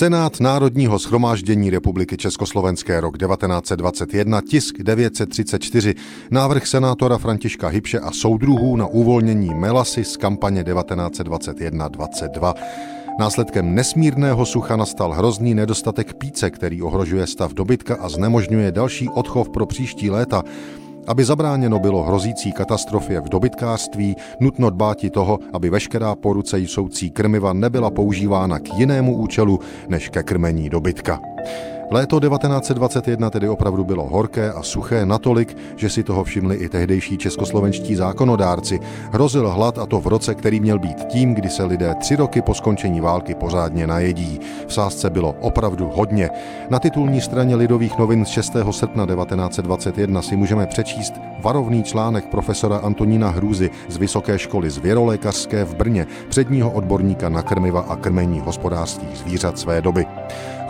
Senát Národního schromáždění Republiky Československé rok 1921, tisk 934, návrh senátora Františka Hybše a soudruhů na uvolnění Melasy z kampaně 1921-22. Následkem nesmírného sucha nastal hrozný nedostatek píce, který ohrožuje stav dobytka a znemožňuje další odchov pro příští léta. Aby zabráněno bylo hrozící katastrofě v dobytkářství, nutno dbát i toho, aby veškerá po ruce jsoucí krmiva nebyla používána k jinému účelu než ke krmení dobytka. Léto 1921 tedy opravdu bylo horké a suché natolik, že si toho všimli i tehdejší českoslovenští zákonodárci. Hrozil hlad a to v roce, který měl být tím, kdy se lidé tři roky po skončení války pořádně najedí. V sázce bylo opravdu hodně. Na titulní straně Lidových novin z 6. srpna 1921 si můžeme přečíst varovný článek profesora Antonína Hrůzy z Vysoké školy zvěrolékařské v Brně, předního odborníka na krmiva a krmení hospodářských zvířat své doby.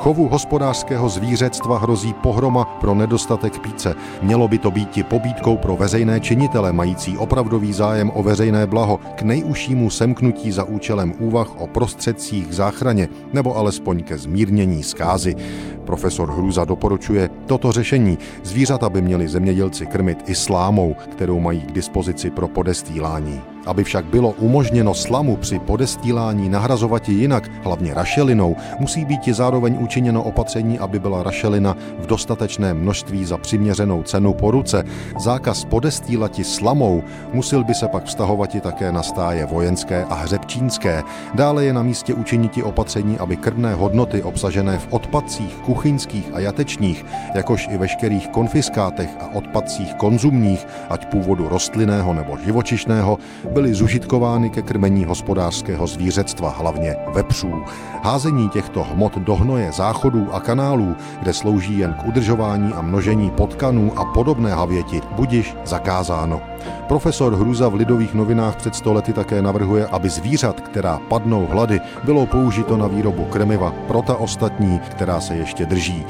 Chovu hospodářského zvířectva hrozí pohroma pro nedostatek píce. Mělo by to být i pobídkou pro veřejné činitele mající opravdový zájem o veřejné blaho k nejužšímu semknutí za účelem úvah o prostředcích záchraně nebo alespoň ke zmírnění zkázy. Profesor Hruza doporučuje toto řešení. Zvířata by měli zemědělci krmit i slámou, kterou mají k dispozici pro podestýlání. Aby však bylo umožněno slamu při podestílání nahrazovat jinak, hlavně rašelinou, musí být i zároveň učiněno opatření, aby byla rašelina v dostatečném množství za přiměřenou cenu po ruce. Zákaz podestílati slamou musel by se pak vztahovat i také na stáje vojenské a hřebčínské. Dále je na místě učiniti opatření, aby krvné hodnoty obsažené v odpadcích kuchyňských a jatečních, jakož i veškerých konfiskátech a odpadcích konzumních, ať původu rostlinného nebo živočišného, byly zužitkovány ke krmení hospodářského zvířectva, hlavně vepřů. Házení těchto hmot do hnoje záchodů a kanálů, kde slouží jen k udržování a množení potkanů a podobné havěti, budiš zakázáno. Profesor Hruza v Lidových novinách před stolety také navrhuje, aby zvířat, která padnou hlady, bylo použito na výrobu krmiva pro ta ostatní, která se ještě drží.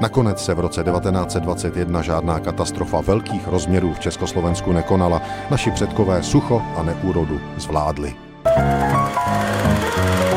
Nakonec se v roce 1921 žádná katastrofa velkých rozměrů v Československu nekonala. Naši předkové sucho a neúrodu zvládli. thank you